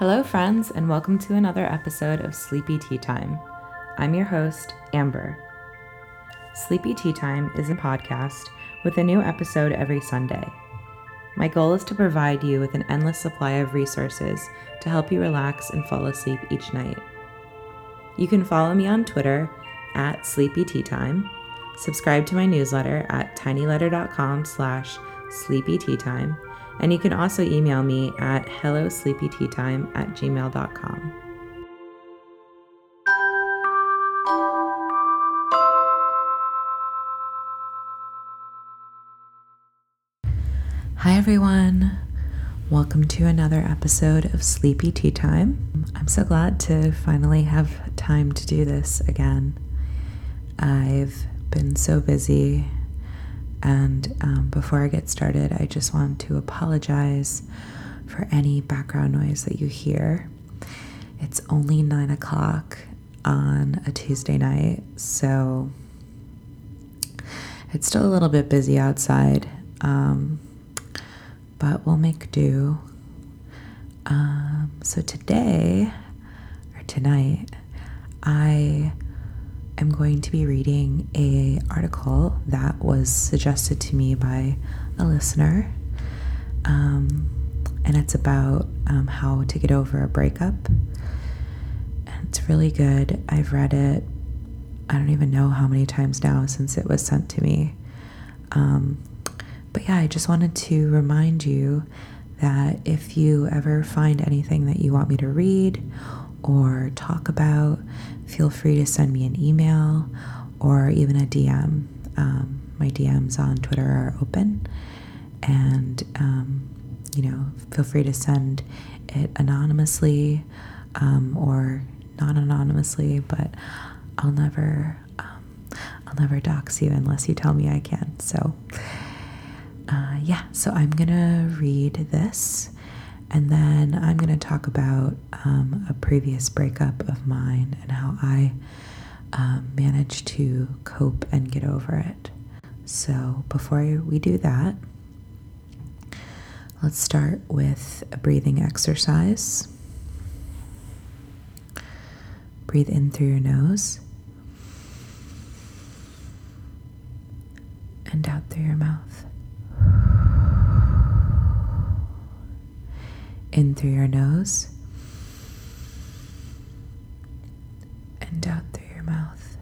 Hello, friends, and welcome to another episode of Sleepy Tea Time. I'm your host, Amber. Sleepy Tea Time is a podcast with a new episode every Sunday. My goal is to provide you with an endless supply of resources to help you relax and fall asleep each night. You can follow me on Twitter at Sleepy Tea Time, subscribe to my newsletter at tinyletter.com slash sleepy time, and you can also email me at hellosleepyteatime at gmail.com. Hi, everyone. Welcome to another episode of Sleepy Tea Time. I'm so glad to finally have time to do this again. I've been so busy and um, before I get started, I just want to apologize for any background noise that you hear. It's only nine o'clock on a Tuesday night, so it's still a little bit busy outside, um, but we'll make do. Um, so today, or tonight, I am going to be reading a article that was suggested to me by a listener, um, and it's about um, how to get over a breakup. And it's really good. I've read it. I don't even know how many times now since it was sent to me. Um, but yeah, I just wanted to remind you that if you ever find anything that you want me to read or talk about, feel free to send me an email or even a DM. Um, my DMs on Twitter are open, and um, you know, feel free to send it anonymously um, or not anonymously. But I'll never, um, I'll never dox you unless you tell me I can. So, uh, yeah. So I'm gonna read this and then I'm going to talk about um, a previous breakup of mine and how I um, managed to cope and get over it. So, before we do that, let's start with a breathing exercise. Breathe in through your nose and out through your mouth. In through your nose and out through your mouth.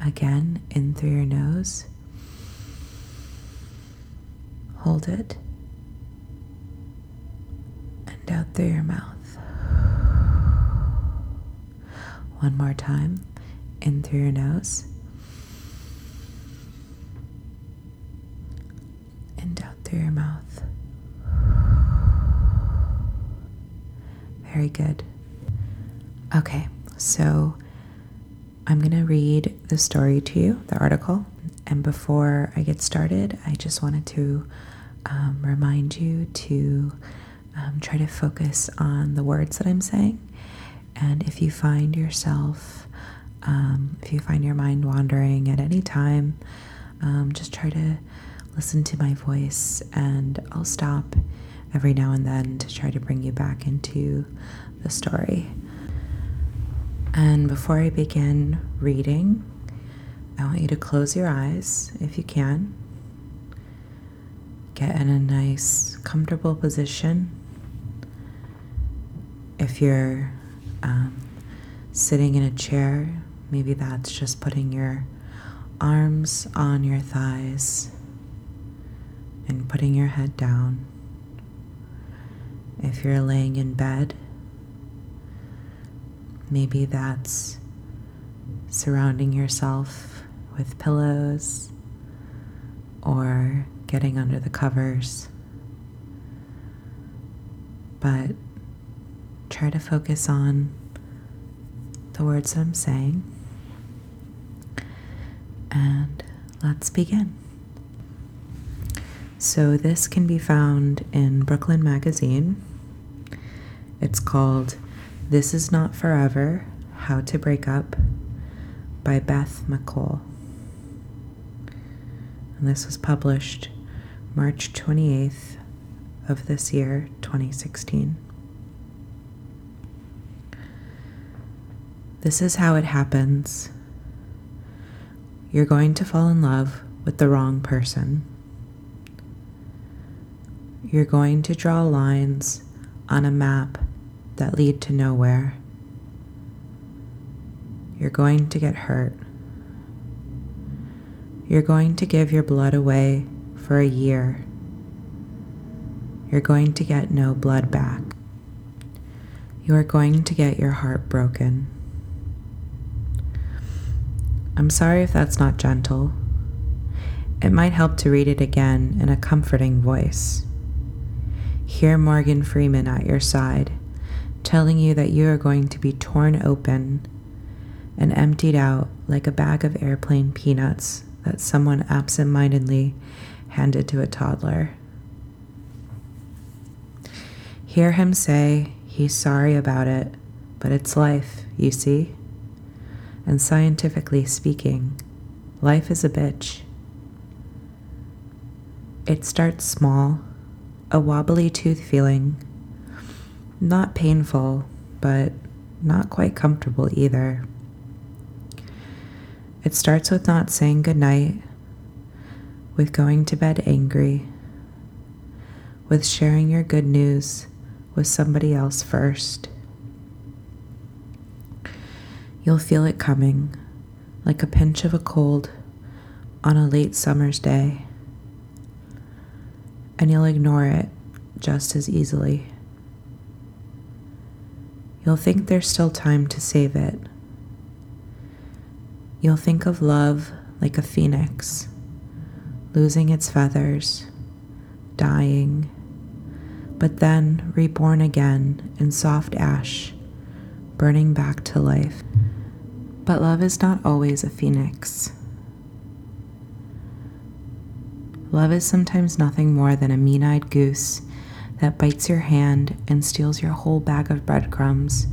Again, in through your nose. Hold it. And out through your mouth. One more time. In through your nose. And out through your mouth. Very good. Okay, so I'm going to read the story to you, the article. And before I get started, I just wanted to um, remind you to um, try to focus on the words that I'm saying. And if you find yourself, um, if you find your mind wandering at any time, um, just try to listen to my voice, and I'll stop every now and then to try to bring you back into the story. And before I begin reading, I want you to close your eyes if you can. Get in a nice, comfortable position. If you're um, sitting in a chair, maybe that's just putting your arms on your thighs and putting your head down. If you're laying in bed, maybe that's surrounding yourself with pillows or getting under the covers. But try to focus on the words I'm saying. And let's begin. So, this can be found in Brooklyn Magazine. It's called This Is Not Forever How to Break Up by Beth McColl. And this was published March 28th of this year, 2016. This is how it happens. You're going to fall in love with the wrong person. You're going to draw lines on a map that lead to nowhere. You're going to get hurt. You're going to give your blood away for a year. You're going to get no blood back. You are going to get your heart broken. I'm sorry if that's not gentle. It might help to read it again in a comforting voice. Hear Morgan Freeman at your side, telling you that you are going to be torn open and emptied out like a bag of airplane peanuts that someone absent mindedly handed to a toddler. Hear him say he's sorry about it, but it's life, you see? And scientifically speaking, life is a bitch. It starts small, a wobbly tooth feeling. Not painful, but not quite comfortable either. It starts with not saying goodnight, with going to bed angry, with sharing your good news with somebody else first. You'll feel it coming like a pinch of a cold on a late summer's day, and you'll ignore it just as easily. You'll think there's still time to save it. You'll think of love like a phoenix, losing its feathers, dying, but then reborn again in soft ash, burning back to life. But love is not always a phoenix. Love is sometimes nothing more than a mean eyed goose that bites your hand and steals your whole bag of breadcrumbs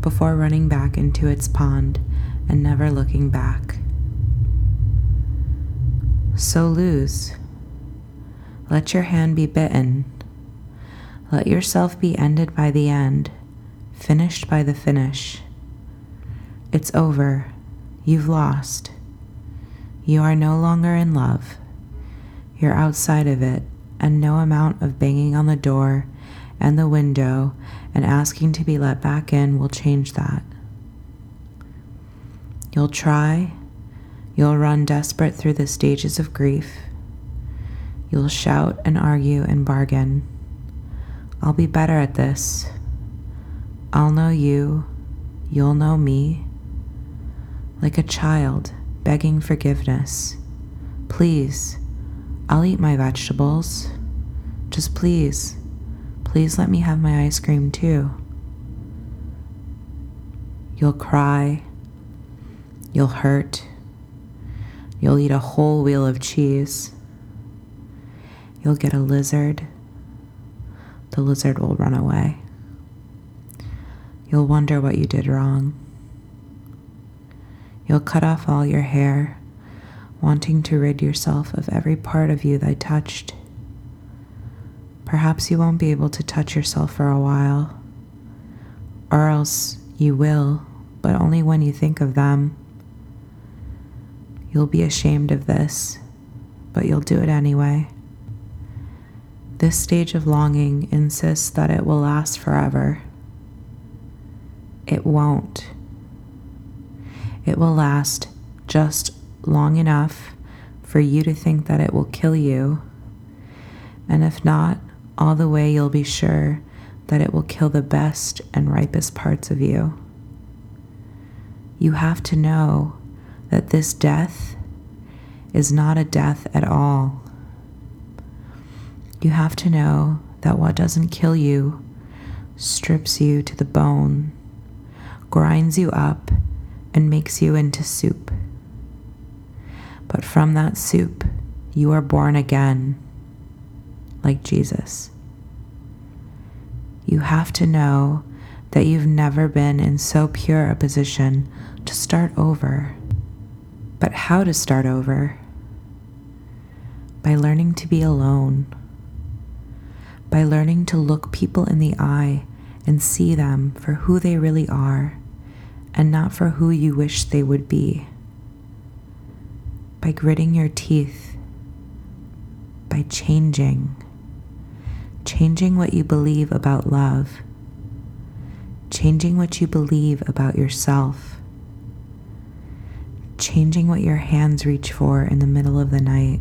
before running back into its pond and never looking back. So lose. Let your hand be bitten. Let yourself be ended by the end, finished by the finish. It's over. You've lost. You are no longer in love. You're outside of it, and no amount of banging on the door and the window and asking to be let back in will change that. You'll try, you'll run desperate through the stages of grief. You'll shout and argue and bargain. I'll be better at this. I'll know you, you'll know me. Like a child begging forgiveness. Please, I'll eat my vegetables. Just please, please let me have my ice cream too. You'll cry You'll hurt. You'll eat a whole wheel of cheese. You'll get a lizard. The lizard will run away. You'll wonder what you did wrong. You'll cut off all your hair, wanting to rid yourself of every part of you they touched. Perhaps you won't be able to touch yourself for a while, or else you will, but only when you think of them. You'll be ashamed of this, but you'll do it anyway. This stage of longing insists that it will last forever. It won't. It will last just long enough for you to think that it will kill you. And if not, all the way you'll be sure that it will kill the best and ripest parts of you. You have to know that this death is not a death at all. You have to know that what doesn't kill you strips you to the bone, grinds you up, and makes you into soup. But from that soup, you are born again, like Jesus. You have to know that you've never been in so pure a position to start over but how to start over? By learning to be alone, by learning to look people in the eye and see them for who they really are and not for who you wish they would be. By gritting your teeth, by changing, changing what you believe about love, changing what you believe about yourself, changing what your hands reach for in the middle of the night.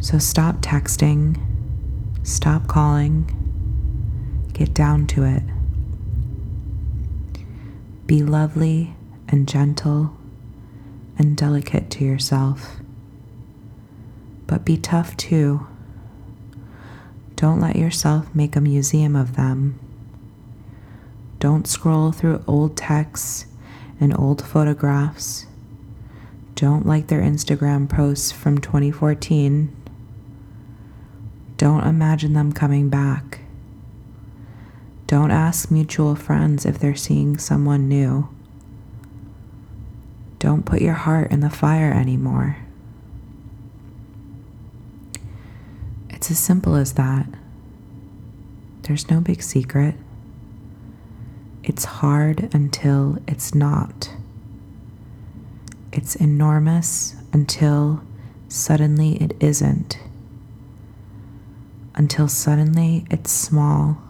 So stop texting, stop calling, get down to it. Be lovely and gentle and delicate to yourself. But be tough too. Don't let yourself make a museum of them. Don't scroll through old texts and old photographs. Don't like their Instagram posts from 2014. Don't imagine them coming back. Don't ask mutual friends if they're seeing someone new. Don't put your heart in the fire anymore. It's as simple as that. There's no big secret. It's hard until it's not. It's enormous until suddenly it isn't. Until suddenly it's small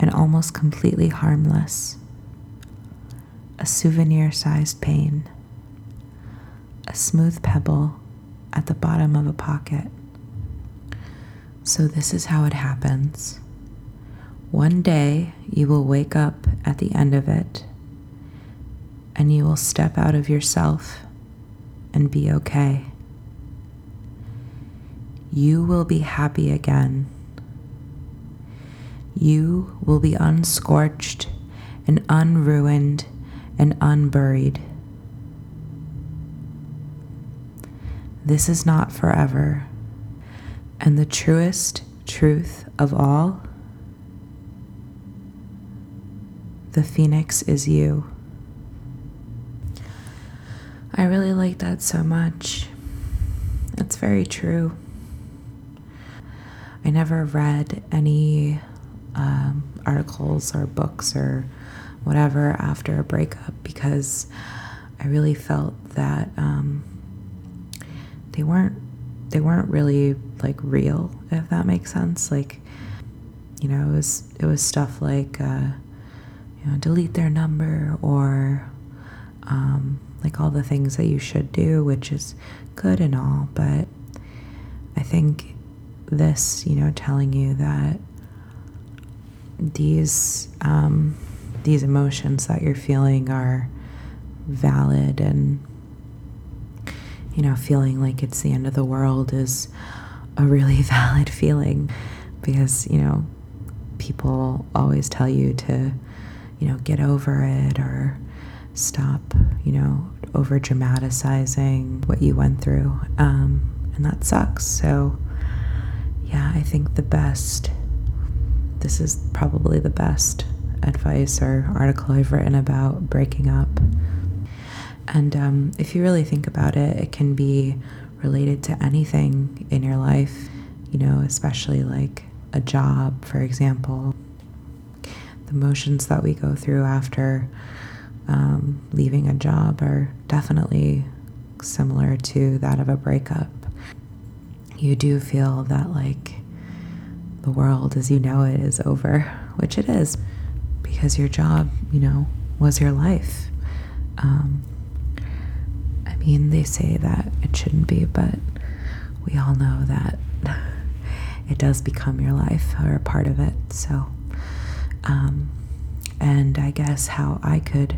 and almost completely harmless. A souvenir sized pain. A smooth pebble at the bottom of a pocket. So, this is how it happens. One day you will wake up at the end of it and you will step out of yourself and be okay. You will be happy again you will be unscorched and unruined and unburied. This is not forever. And the truest truth of all the phoenix is you. I really like that so much. It's very true. I never read any um, articles or books or whatever after a breakup because I really felt that um, they weren't they weren't really like real if that makes sense. Like you know it was it was stuff like uh, you know delete their number or um, like all the things that you should do which is good and all but I think this you know telling you that these um, these emotions that you're feeling are valid and you know feeling like it's the end of the world is a really valid feeling because you know people always tell you to you know get over it or stop you know over dramatizing what you went through um, and that sucks. So yeah i think the best this is probably the best advice or article I've written about breaking up. And um, if you really think about it, it can be related to anything in your life, you know, especially like a job, for example. The motions that we go through after um, leaving a job are definitely similar to that of a breakup. You do feel that, like, the world as you know it is over, which it is, because your job, you know, was your life. Um, I mean, they say that it shouldn't be, but we all know that it does become your life or a part of it. So, um, and I guess how I could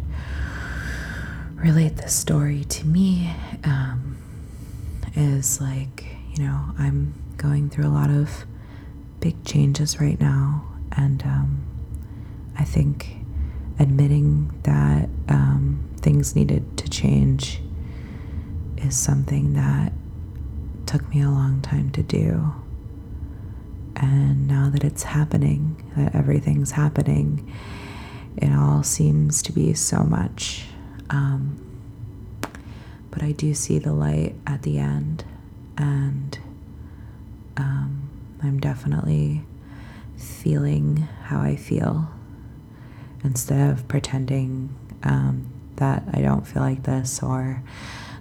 relate this story to me um, is like, you know, I'm going through a lot of big changes right now, and um, I think admitting that um, things needed to change is something that took me a long time to do. And now that it's happening, that everything's happening, it all seems to be so much. Um, but I do see the light at the end, and um, I'm definitely feeling how I feel instead of pretending um, that I don't feel like this or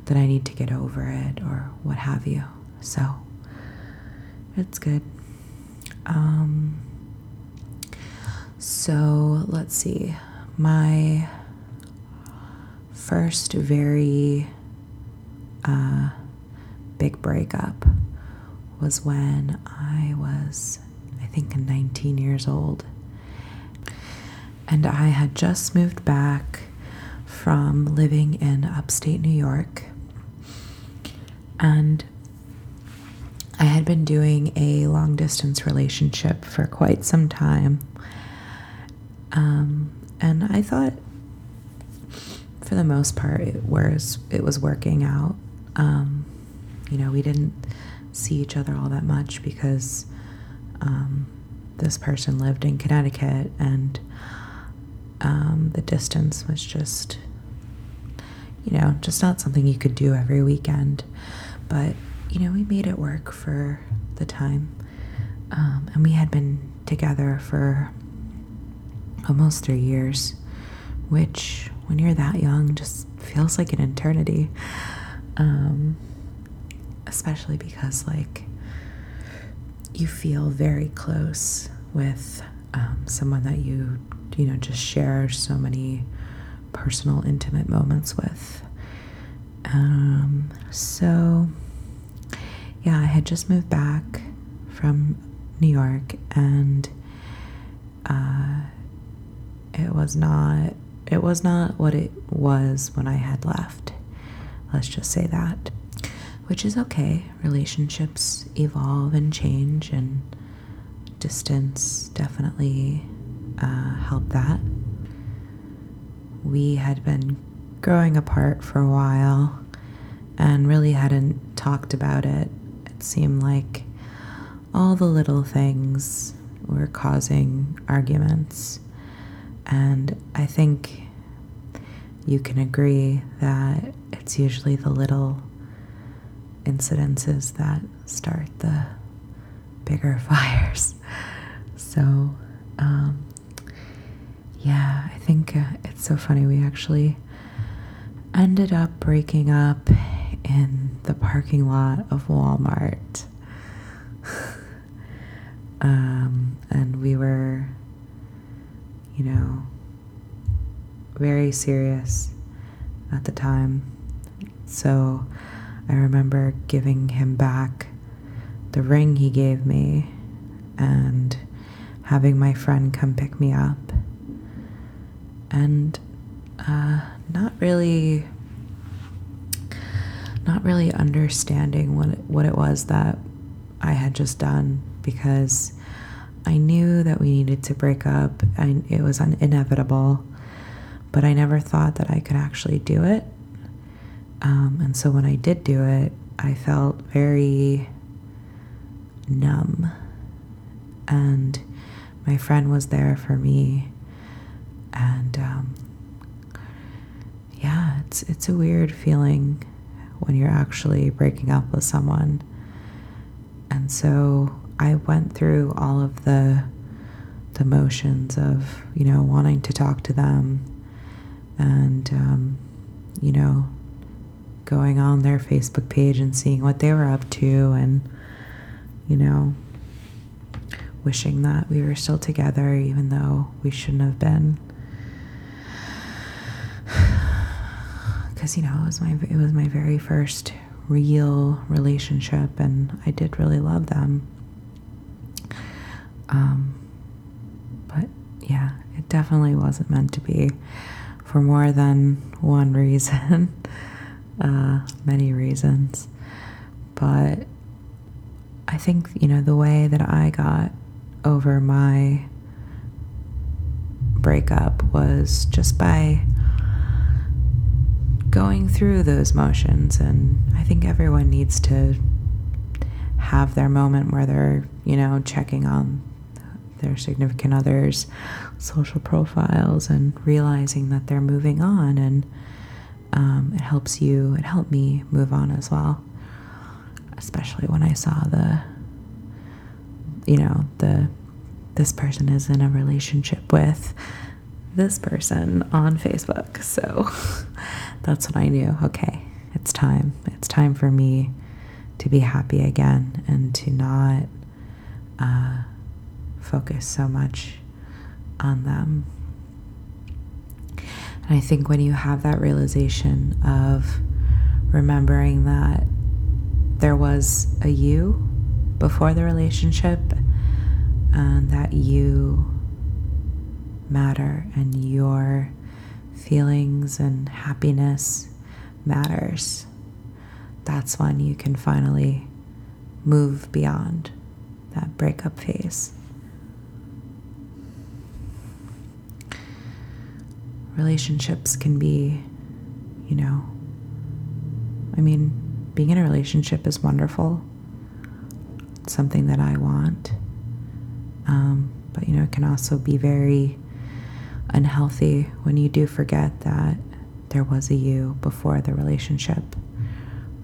that I need to get over it or what have you. So it's good. Um, so let's see. My first very uh, big breakup was when I was, I think, 19 years old. And I had just moved back from living in upstate New York. And I had been doing a long distance relationship for quite some time. Um, and I thought, for the most part, it was, it was working out. Um, you know, we didn't see each other all that much because um, this person lived in Connecticut and um, the distance was just, you know, just not something you could do every weekend. But, you know, we made it work for the time. Um, and we had been together for almost three years, which, when you're that young, just feels like an eternity. Um, especially because, like, you feel very close with um, someone that you you know, just share so many personal, intimate moments with. Um, so, yeah, I had just moved back from New York and uh, it was not it was not what it was when I had left. Let's just say that. Which is okay. Relationships evolve and change and distance definitely uh, help that. We had been growing apart for a while and really hadn't talked about it. It seemed like all the little things were causing arguments. And I think you can agree that it's usually the little incidences that start the bigger fires. So, um, yeah, I think uh, it's so funny. We actually ended up breaking up in the parking lot of Walmart. um, and we were, you know, very serious at the time. So I remember giving him back the ring he gave me and having my friend come pick me up and uh, not really not really understanding what it, what it was that I had just done because I knew that we needed to break up and it was inevitable but I never thought that I could actually do it. Um, and so when I did do it I felt very numb. And my friend was there for me and um, yeah, it's it's a weird feeling when you're actually breaking up with someone. And so I went through all of the the motions of you know wanting to talk to them, and um, you know going on their Facebook page and seeing what they were up to, and you know wishing that we were still together even though we shouldn't have been. Because you know it was my it was my very first real relationship, and I did really love them. Um, but yeah, it definitely wasn't meant to be for more than one reason, uh, many reasons. But I think, you know, the way that I got over my breakup was just by going through those motions. And I think everyone needs to have their moment where they're, you know, checking on their significant others' social profiles and realizing that they're moving on. And um, it helps you, it helped me move on as well, especially when I saw the you know, the this person is in a relationship with this person on Facebook. So that's when I knew, okay, it's time. It's time for me to be happy again and to not uh, focus so much on them. And I think when you have that realization of remembering that there was a you before the relationship and that you matter and your feelings and happiness matters, that's when you can finally move beyond that breakup phase. Relationships can be, you know, I mean, being in a relationship is wonderful. It's something that I want. Um, but, you know, it can also be very unhealthy when you do forget that there was a you before the relationship.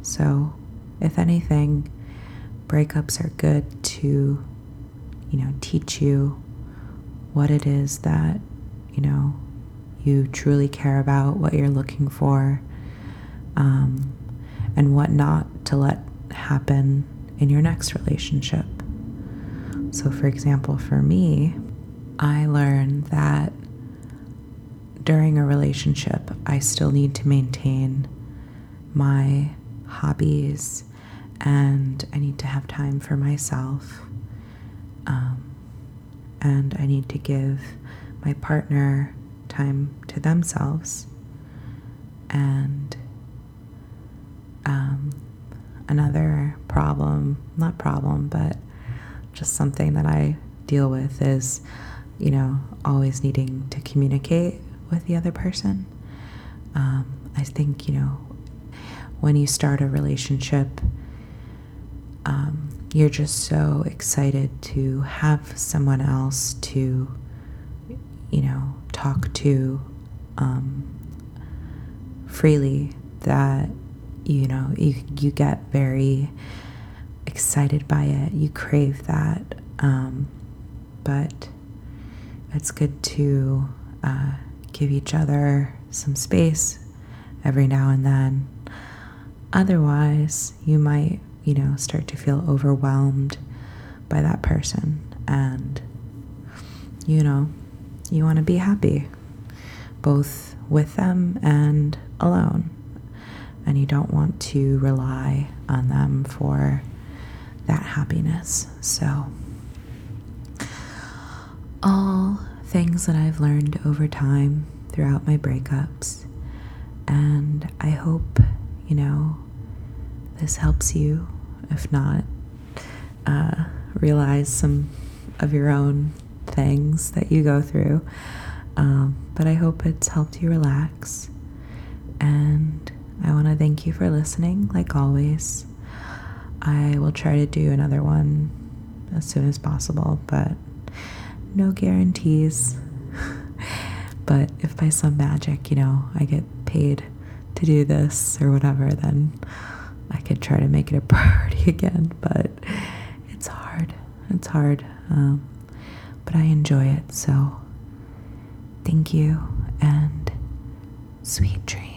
So, if anything, breakups are good to, you know, teach you what it is that, you know, you truly care about, what you're looking for, um, and what not to let happen in your next relationship. So, for example, for me, I learned that during a relationship, I still need to maintain my hobbies and I need to have time for myself. Um, and I need to give my partner time to themselves. And um, another problem, not problem, but just something that I deal with is, you know, always needing to communicate with the other person. Um, I think, you know, when you start a relationship, um, you're just so excited to have someone else to, you know, talk to um, freely that, you know, you, you get very excited by it. You crave that. Um, but it's good to uh, give each other some space every now and then. Otherwise, you might, you know, start to feel overwhelmed by that person. And, you know, you want to be happy, both with them and alone. And you don't want to rely on them for that happiness. So, all things that I've learned over time throughout my breakups. And I hope, you know, this helps you. If not, uh, realize some of your own things that you go through. Um, but I hope it's helped you relax. And I want to thank you for listening, like always. I will try to do another one as soon as possible, but no guarantees. but if by some magic, you know, I get paid to do this or whatever, then I could try to make it a priority again. But it's hard. It's hard. Um, but I enjoy it. So thank you and sweet dreams.